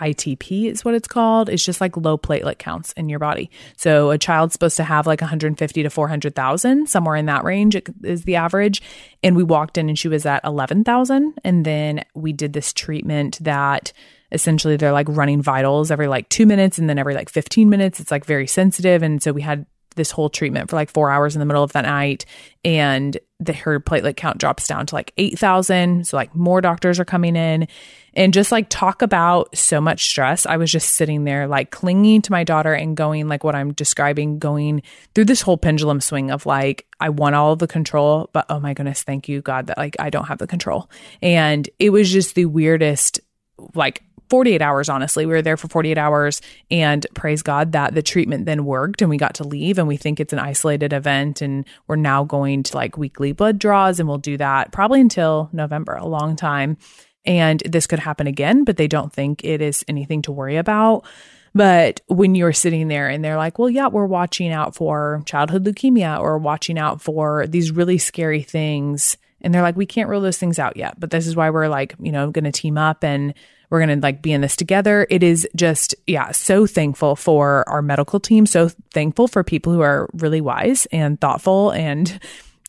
ITP is what it's called. It's just like low platelet counts in your body. So a child's supposed to have like 150 to 400,000, somewhere in that range is the average. And we walked in and she was at 11,000. And then we did this treatment that essentially they're like running vitals every like two minutes and then every like 15 minutes. It's like very sensitive. And so we had this whole treatment for like four hours in the middle of that night. And the, her platelet count drops down to like 8,000. So like more doctors are coming in and just like talk about so much stress. I was just sitting there like clinging to my daughter and going like what I'm describing, going through this whole pendulum swing of like, I want all the control, but oh my goodness, thank you God that like I don't have the control. And it was just the weirdest like 48 hours, honestly. We were there for 48 hours and praise God that the treatment then worked and we got to leave. And we think it's an isolated event. And we're now going to like weekly blood draws and we'll do that probably until November, a long time. And this could happen again, but they don't think it is anything to worry about. But when you're sitting there and they're like, well, yeah, we're watching out for childhood leukemia or watching out for these really scary things. And they're like, we can't rule those things out yet. But this is why we're like, you know, going to team up and we're going to like be in this together. It is just, yeah, so thankful for our medical team. So thankful for people who are really wise and thoughtful and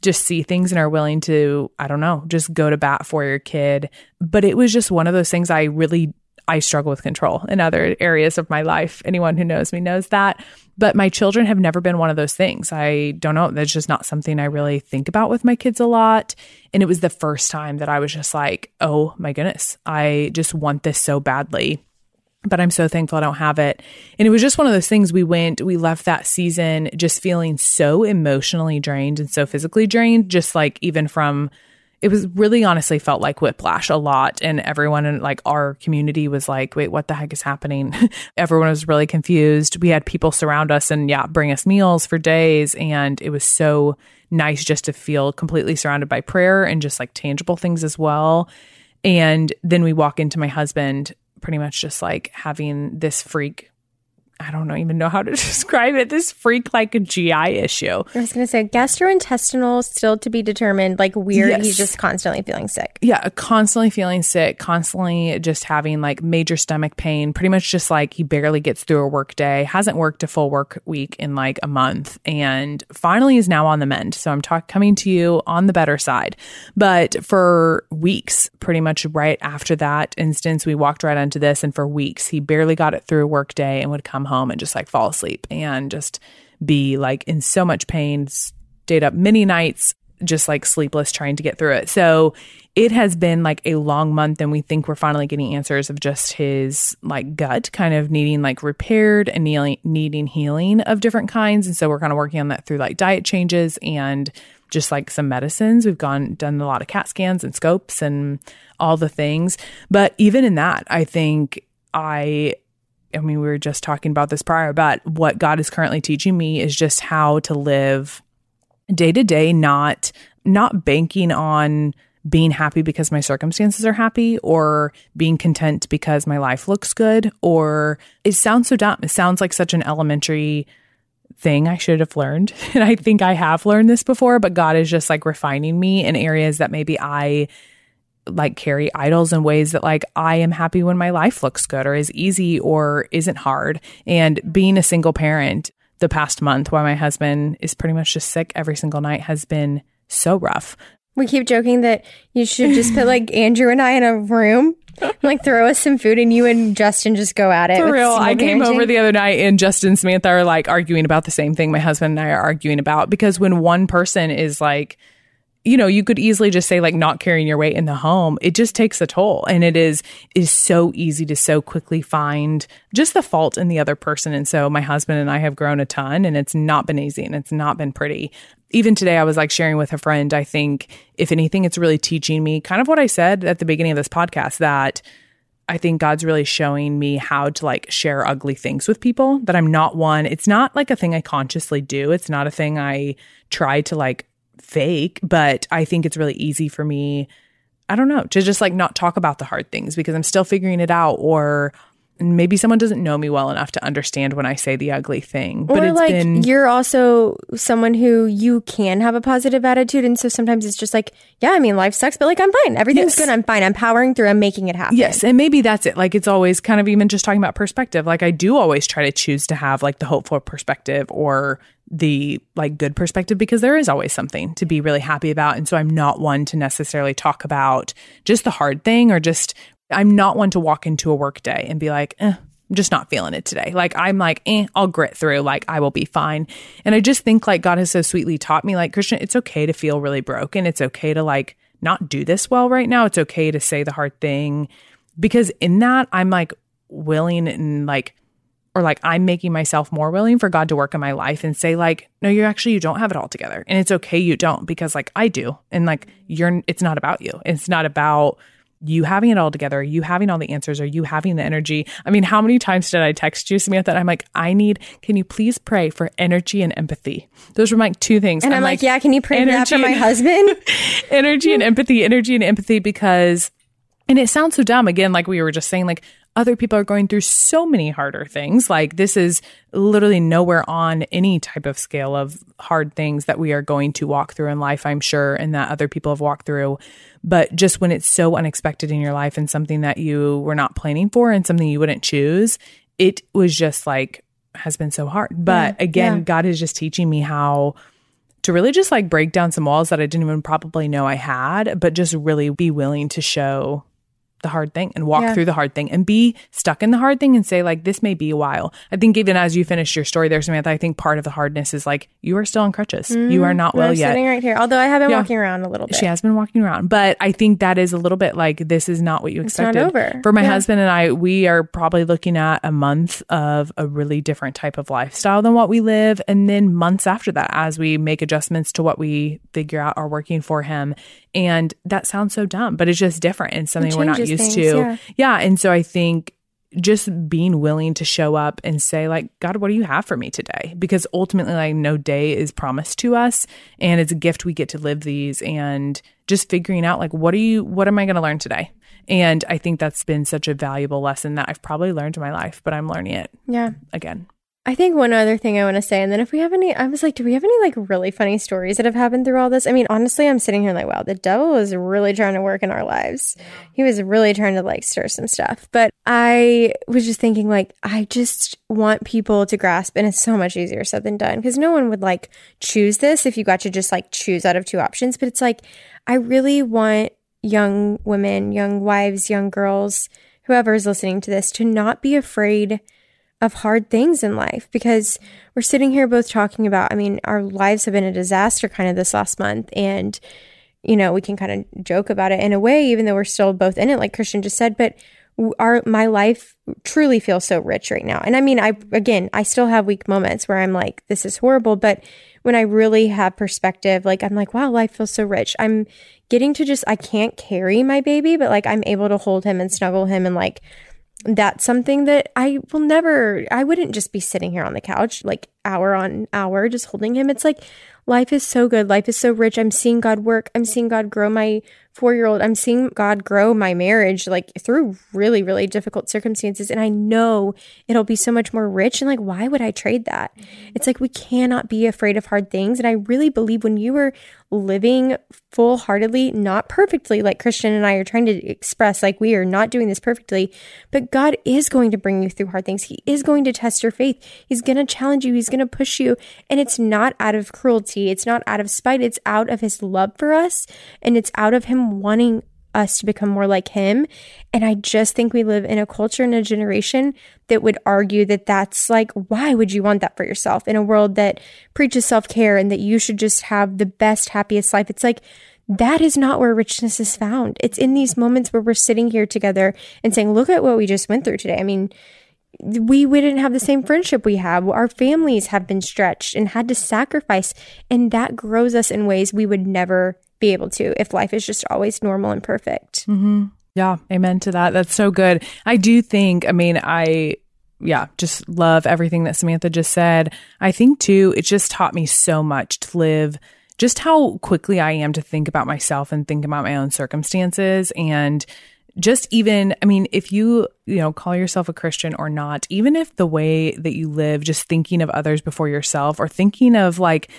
just see things and are willing to, I don't know, just go to bat for your kid. But it was just one of those things I really I struggle with control in other areas of my life. Anyone who knows me knows that. But my children have never been one of those things. I don't know. That's just not something I really think about with my kids a lot. And it was the first time that I was just like, oh my goodness, I just want this so badly. But I'm so thankful I don't have it. And it was just one of those things we went, we left that season just feeling so emotionally drained and so physically drained, just like even from it was really honestly felt like whiplash a lot. And everyone in like our community was like wait what the heck is happening? [LAUGHS] Everyone was really confused. We had people surround us and yeah bring us meals for days. And it was so nice just to feel completely surrounded by prayer and just like tangible things as well. And then we walk into my husband pretty much just like having this freak I don't know, even know how to [LAUGHS] describe it. This freak like a GI issue. I was going to say gastrointestinal still to be determined. Like weird. Yes. He's just constantly feeling sick. Yeah, constantly feeling sick, constantly just having like major stomach pain. Pretty much just like he barely gets through a work day. Hasn't worked a full work week in like a month, and finally is now on the mend. So I'm talking coming to you on the better side. But for weeks, pretty much right after that instance, we walked right onto this, and for weeks he barely got it through a work day and would come home home and just like fall asleep and just be like in so much pain, stayed up many nights, just like sleepless trying to get through it. So it has been like a long month and we think we're finally getting answers of just his like gut kind of needing like repaired and needing healing of different kinds. And so we're kind of working on that through like diet changes and just like some medicines. We've gone done a lot of cat scans and scopes and all the things. But even in that i think i I mean, we were just talking about this prior, but what God is currently teaching me is just how to live day to day, not not banking on being happy because my circumstances are happy or being content because my life looks good or it sounds so dumb. It sounds like such an elementary thing I should have learned. [LAUGHS] And I think I have learned this before, but God is just like refining me in areas that maybe I like carry idols in ways that like I am happy when my life looks good or is easy or isn't hard. And being a single parent the past month while my husband is pretty much just sick every single night has been so rough. We keep joking that you should just put like [LAUGHS] Andrew and I in a room, like throw us some food, and you and Justin just go at it. For real, I came parenting. over the other night, and Justin and Samantha are like arguing about the same thing my husband and I are arguing about because when one person is like you know, you could easily just say like not carrying your weight in the home. It just takes a toll. And it is is so easy to so quickly find just the fault in the other person. And so my husband and I have grown a ton and it's not been easy and it's not been pretty. Even today I was like sharing with a friend, I think if anything, it's really teaching me kind of what I said at the beginning of this podcast that I think God's really showing me how to like share ugly things with people that I'm not one. It's not like a thing I consciously do. It's not a thing I try to like fake, but I think it's really easy for me, I don't know, to just like not talk about the hard things because I'm still figuring it out or maybe someone doesn't know me well enough to understand when I say the ugly thing. Or but it's like been you're also someone who you can have a positive attitude, and so sometimes it's just like, yeah, I mean, life sucks, but like I'm fine, everything's Yes. good, I'm fine, I'm powering through, I'm making it happen. Yes, and maybe that's it. Like it's always kind of even just talking about perspective. Like I do always try to choose to have like the hopeful perspective or the like good perspective because there is always something to be really happy about. And so I'm not one to necessarily talk about just the hard thing or just I'm not one to walk into a work day and be like, eh, I'm just not feeling it today. Like I'm like, eh, I'll grit through. Like I will be fine. And I just think like God has so sweetly taught me, like Christian, it's okay to feel really broken. It's okay to like not do this well right now. It's okay to say the hard thing because in that I'm like willing and like or like I'm making myself more willing for God to work in my life and say like no you actually you don't have it all together and it's okay you don't because like I do and like you're it's not about you it's not about you having it all together Are you having all the answers Are you having the energy? I mean how many times did I text you Samantha and I'm like I need can you please pray for energy and empathy? Those were my two things. And I'm, like, yeah, can you pray for that for my and- husband? [LAUGHS] energy and empathy, energy and empathy because and it sounds so dumb. Again like we were just saying like other people are going through so many harder things. Like this is literally nowhere on any type of scale of hard things that we are going to walk through in life i'm sure and that other people have walked through. But just when it's so unexpected in your life and something that you were not planning for and something you wouldn't choose it was just like has been so hard. But again yeah. god is just teaching me how to really just like break down some walls that I didn't even probably know I had, but just really be willing to show the hard thing and walk Yeah. through the hard thing and be stuck in the hard thing and say like this may be a while. I think even as you finish your story there, Samantha, I think part of the hardness is like you are still on crutches. You are mm-hmm. not well I'm yet. sitting right here. Although I have been Yeah. walking around a little bit. She has been walking around, but I think that is a little bit like this is not what you not expected. over. For my Yeah. husband and I, we are probably looking at a month of a really different type of lifestyle than what we live, and then months after that as we make adjustments to what we figure out are working for him. And that sounds so dumb, but it's just different and something we're not used things, to. yeah. yeah, and so I think just being willing to show up and say like god what do you have for me today because ultimately like no day is promised to us and it's a gift we get to live these and just figuring out like what are you what am i going to learn today and i think that's been such a valuable lesson that i've probably learned in my life but i'm learning it yeah. again I think one other thing I want to say, and then if we have any, I was like, do we have any like really funny stories that have happened through all this? I mean, honestly, I'm sitting here like, wow, the devil was really trying to work in our lives. He was really trying to like stir some stuff. But I was just thinking, like, I just want people to grasp, and it's so much easier said than done because no one would like choose this if you got to just like choose out of two options. But it's like, I really want young women, young wives, young girls, whoever is listening to this to not be afraid of hard things in life because we're sitting here both talking about, I mean, our lives have been a disaster kind of this last month. And, you know, we can kind of joke about it in a way, even though we're still both in it, like Christian just said. But our my life truly feels so rich right now. And I mean, I again, I still have weak moments where I'm like, this is horrible. But when I really have perspective, like I'm like, wow, life feels so rich. I'm getting to just I can't carry my baby, but like I'm able to hold him and snuggle him and like that's something that I will never, I wouldn't just be sitting here on the couch like hour on hour just holding him. It's like life is so good. Life is so rich. I'm seeing God work. I'm seeing God grow my four year old. I'm seeing God grow my marriage like through really, really difficult circumstances. And I know it'll be so much more rich. And like, why would I trade that? Mm-hmm. It's like we cannot be afraid of hard things. And I really believe when you are living full heartedly, not perfectly, like Christian and I are trying to express, like we are not doing this perfectly, but God is going to bring you through hard things. He is going to test your faith. He's going to challenge you. He's going to push you. And it's not out of cruelty. It's not out of spite. It's out of his love for us. And it's out of him wanting us to become more like him. And I just think we live in a culture and a generation that would argue that that's like, why would you want that for yourself in a world that preaches self care and that you should just have the best, happiest life? It's like, that is not where richness is found. It's in these moments where we're sitting here together and saying, look at what we just went through today. I mean, we wouldn't have the same friendship we have. Our families have been stretched and had to sacrifice. And that grows us in ways we would never be able to if life is just always normal and perfect. Mm-hmm. Yeah. Amen to that. That's so good. I do think, I mean, I, yeah, just love everything that Samantha just said. I think too, it just taught me so much to live just how quickly I am to think about myself and think about my own circumstances and just even i mean if you you know call yourself a christian or not even if the way that you live just thinking of others before yourself or thinking of like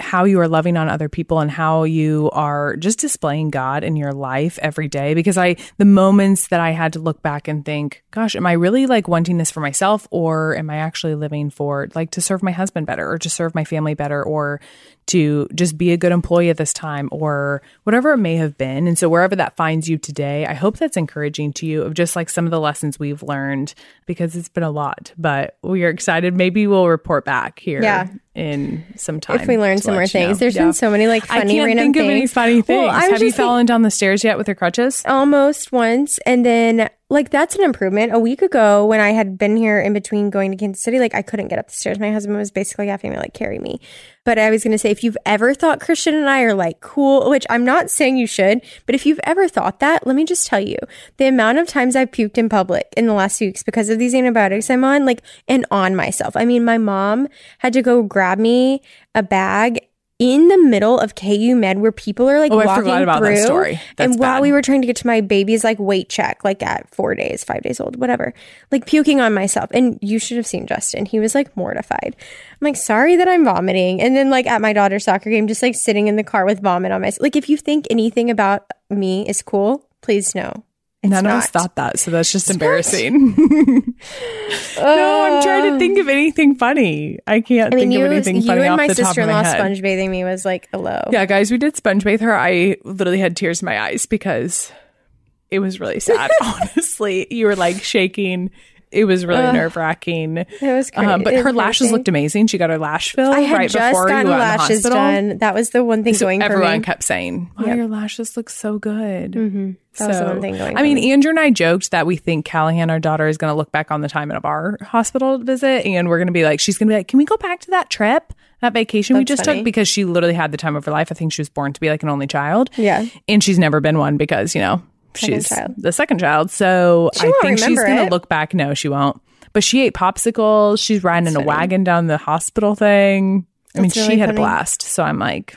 how you are loving on other people and how you are just displaying God in your life every day. Because I, the moments that I had to look back and think, gosh, am I really like wanting this for myself or am I actually living for like to serve my husband better or to serve my family better or to just be a good employee at this time or whatever it may have been. And so wherever that finds you today, I hope that's encouraging to you of just like some of the lessons we've learned because it's been a lot, but we are excited. Maybe we'll report back here Yeah. in some time. If we learn some more things, know. there's Yeah. been so many like I funny can't random think things. of any funny things. Well, have you fallen down the stairs yet with your crutches? almost once and then like that's an improvement. A week ago when i had been here in between going to kansas city like i couldn't get up the stairs. My husband was basically having to like carry me. But i was going to say if you've ever thought christian and i are like cool which i'm not saying you should but if you've ever thought that let me just tell you the amount of times i've puked in public in the last few weeks because of these antibiotics i'm on like and on myself. I mean my mom had to go grab me a bag in the middle of KU Med where people are like Oh, I walking forgot about that through. story. That's and while bad. we were trying to get to my baby's like weight check, like at four days, five days old, whatever, like puking on myself. And you should have seen Justin. He was like mortified. I'm like, sorry that I'm vomiting. And then like at my daughter's soccer game, just like sitting in the car with vomit on my Like if you think anything about me is cool, please know. It's None of not. us thought that, so that's just embarrassing. [LAUGHS] no, I'm trying to think of anything funny. I can't I mean, think you, of anything you funny and off my the top of sister-in-law sponge bathing me was like a low. Yeah, guys, we did sponge bathe her. I literally had tears in my eyes because it was really sad. [LAUGHS] honestly, you were like shaking. It was really nerve wracking. It was crazy. Um, but her lashes looked amazing. She got her lash fill I had right just before gotten you went in the lashes done. That was the one thing So going for everyone kept saying, "Wow, Yep. your lashes look so good." Mm-hmm. That was the one thing going I mean, me. Andrew and I joked that we think Callahan, our daughter, is going to look back on the time of our hospital visit, and we're going to be like, she's going to be like, "Can we go back to that trip, that vacation we just funny. took?" Because she literally had the time of her life. I think she was born to be like an only child. Yeah. and she's never been one because you know Second she's child. the second child. So She I think she's going to look back. No, she won't. But she ate popsicles. She's riding in a funny. wagon down the hospital thing. I mean, That's really she had a blast. So I'm like,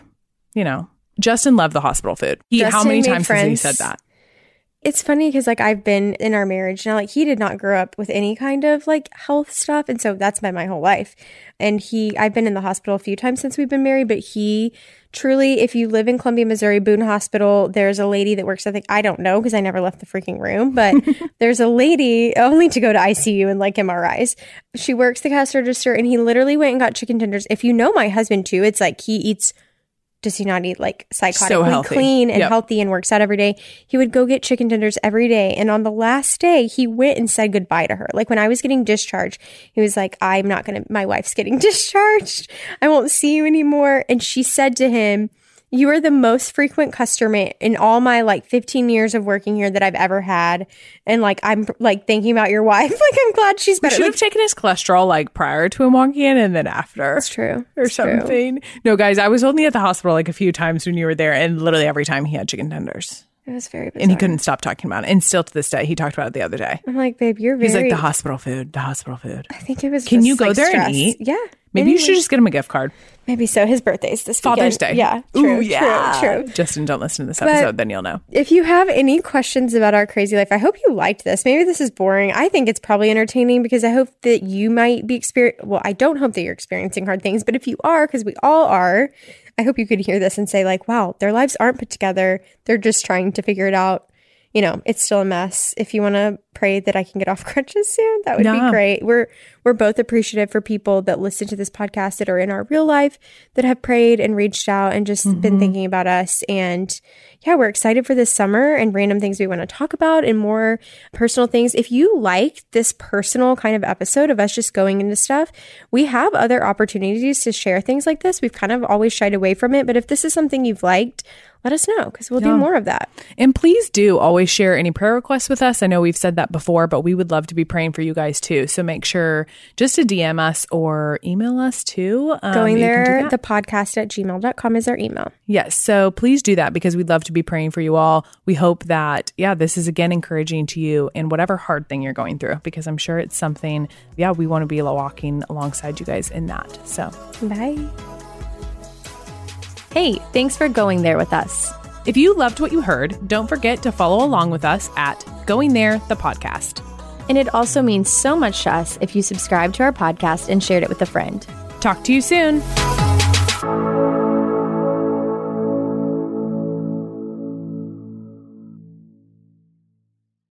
you know, Justin loved the hospital food. He, how many times has he said that? It's funny because like I've been in our marriage now, like he did not grow up with any kind of like health stuff, and so that's been my whole life. And he, I've been in the hospital a few times since we've been married, but he truly, if you live in Columbia, Missouri, Boone Hospital, there's a lady that works. I think I don't know because I never left the freaking room, but [LAUGHS] there's a lady only to go to ICU and like MRIs. She works the cash register, and he literally went and got chicken tenders. If you know my husband too, it's like he eats does he not eat like psychotically healthy. clean and Yep. healthy and works out every day? He would go get chicken tenders every day. And on the last day, he went and said goodbye to her. Like when I was getting discharged, he was like, I'm not going to, my wife's getting [LAUGHS] discharged. I won't see you anymore. And she said to him, you are the most frequent customer in all my like 15 years of working here that I've ever had. And like, I'm like thinking about your [LAUGHS] wife. Like, I'm glad she's We better. should Like, have taken his cholesterol like prior to him walking in and then after. it's true. Or It's true. something. No, guys, I was only at the hospital like a few times when you were there, and literally every time he had chicken tenders. It was very bizarre. And he couldn't stop talking about it. And still to this day, he talked about it the other day. I'm like, babe, you're very. He's like, the hospital food, the hospital food. I think it was. Can you go like, there stress. and eat? Yeah. Maybe you should just get him a gift card. Maybe so. His birthday's this Father's weekend. Day. Yeah. True. Ooh, yeah. True. True. Justin, don't listen to this episode, then you'll know. If you have any questions about our crazy life, I hope you liked this. Maybe this is boring. I think it's probably entertaining because I hope that you might be experience. Well, I don't hope that you're experiencing hard things, but if you are, because we all are, I hope you could hear this and say like, "Wow, their lives aren't put together. They're just trying to figure it out." You know, it's still a mess. If you want to pray that I can get off [LAUGHS] crutches soon, that would Yeah. be great. We're we're both appreciative for people that listen to this podcast that are in our real life that have prayed and reached out and just Mm-hmm. been thinking about us. And yeah, we're excited for this summer and random things we want to talk about and more personal things. If you like this personal kind of episode of us just going into stuff, we have other opportunities to share things like this. We've kind of always shied away from it, but if this is something you've liked, let us know because we'll do more of that. And please do always share any prayer requests with us. I know we've said that before, but we would love to be praying for you guys too. So make sure just to DM us or email us too. Um, Going you can do there, the podcast at gmail.com is our email. Yes. So please do that because we'd love to be praying for you all. We hope that, yeah, this is again encouraging to you in whatever hard thing you're going through because I'm sure it's something, yeah, we want to be walking alongside you guys in that. So Bye. Hey, thanks for going there with us. if you loved what you heard, don't forget to follow along with us at Going There, the podcast. And it also means so much to us if you subscribe to our podcast and shared it with a friend. Talk to you soon.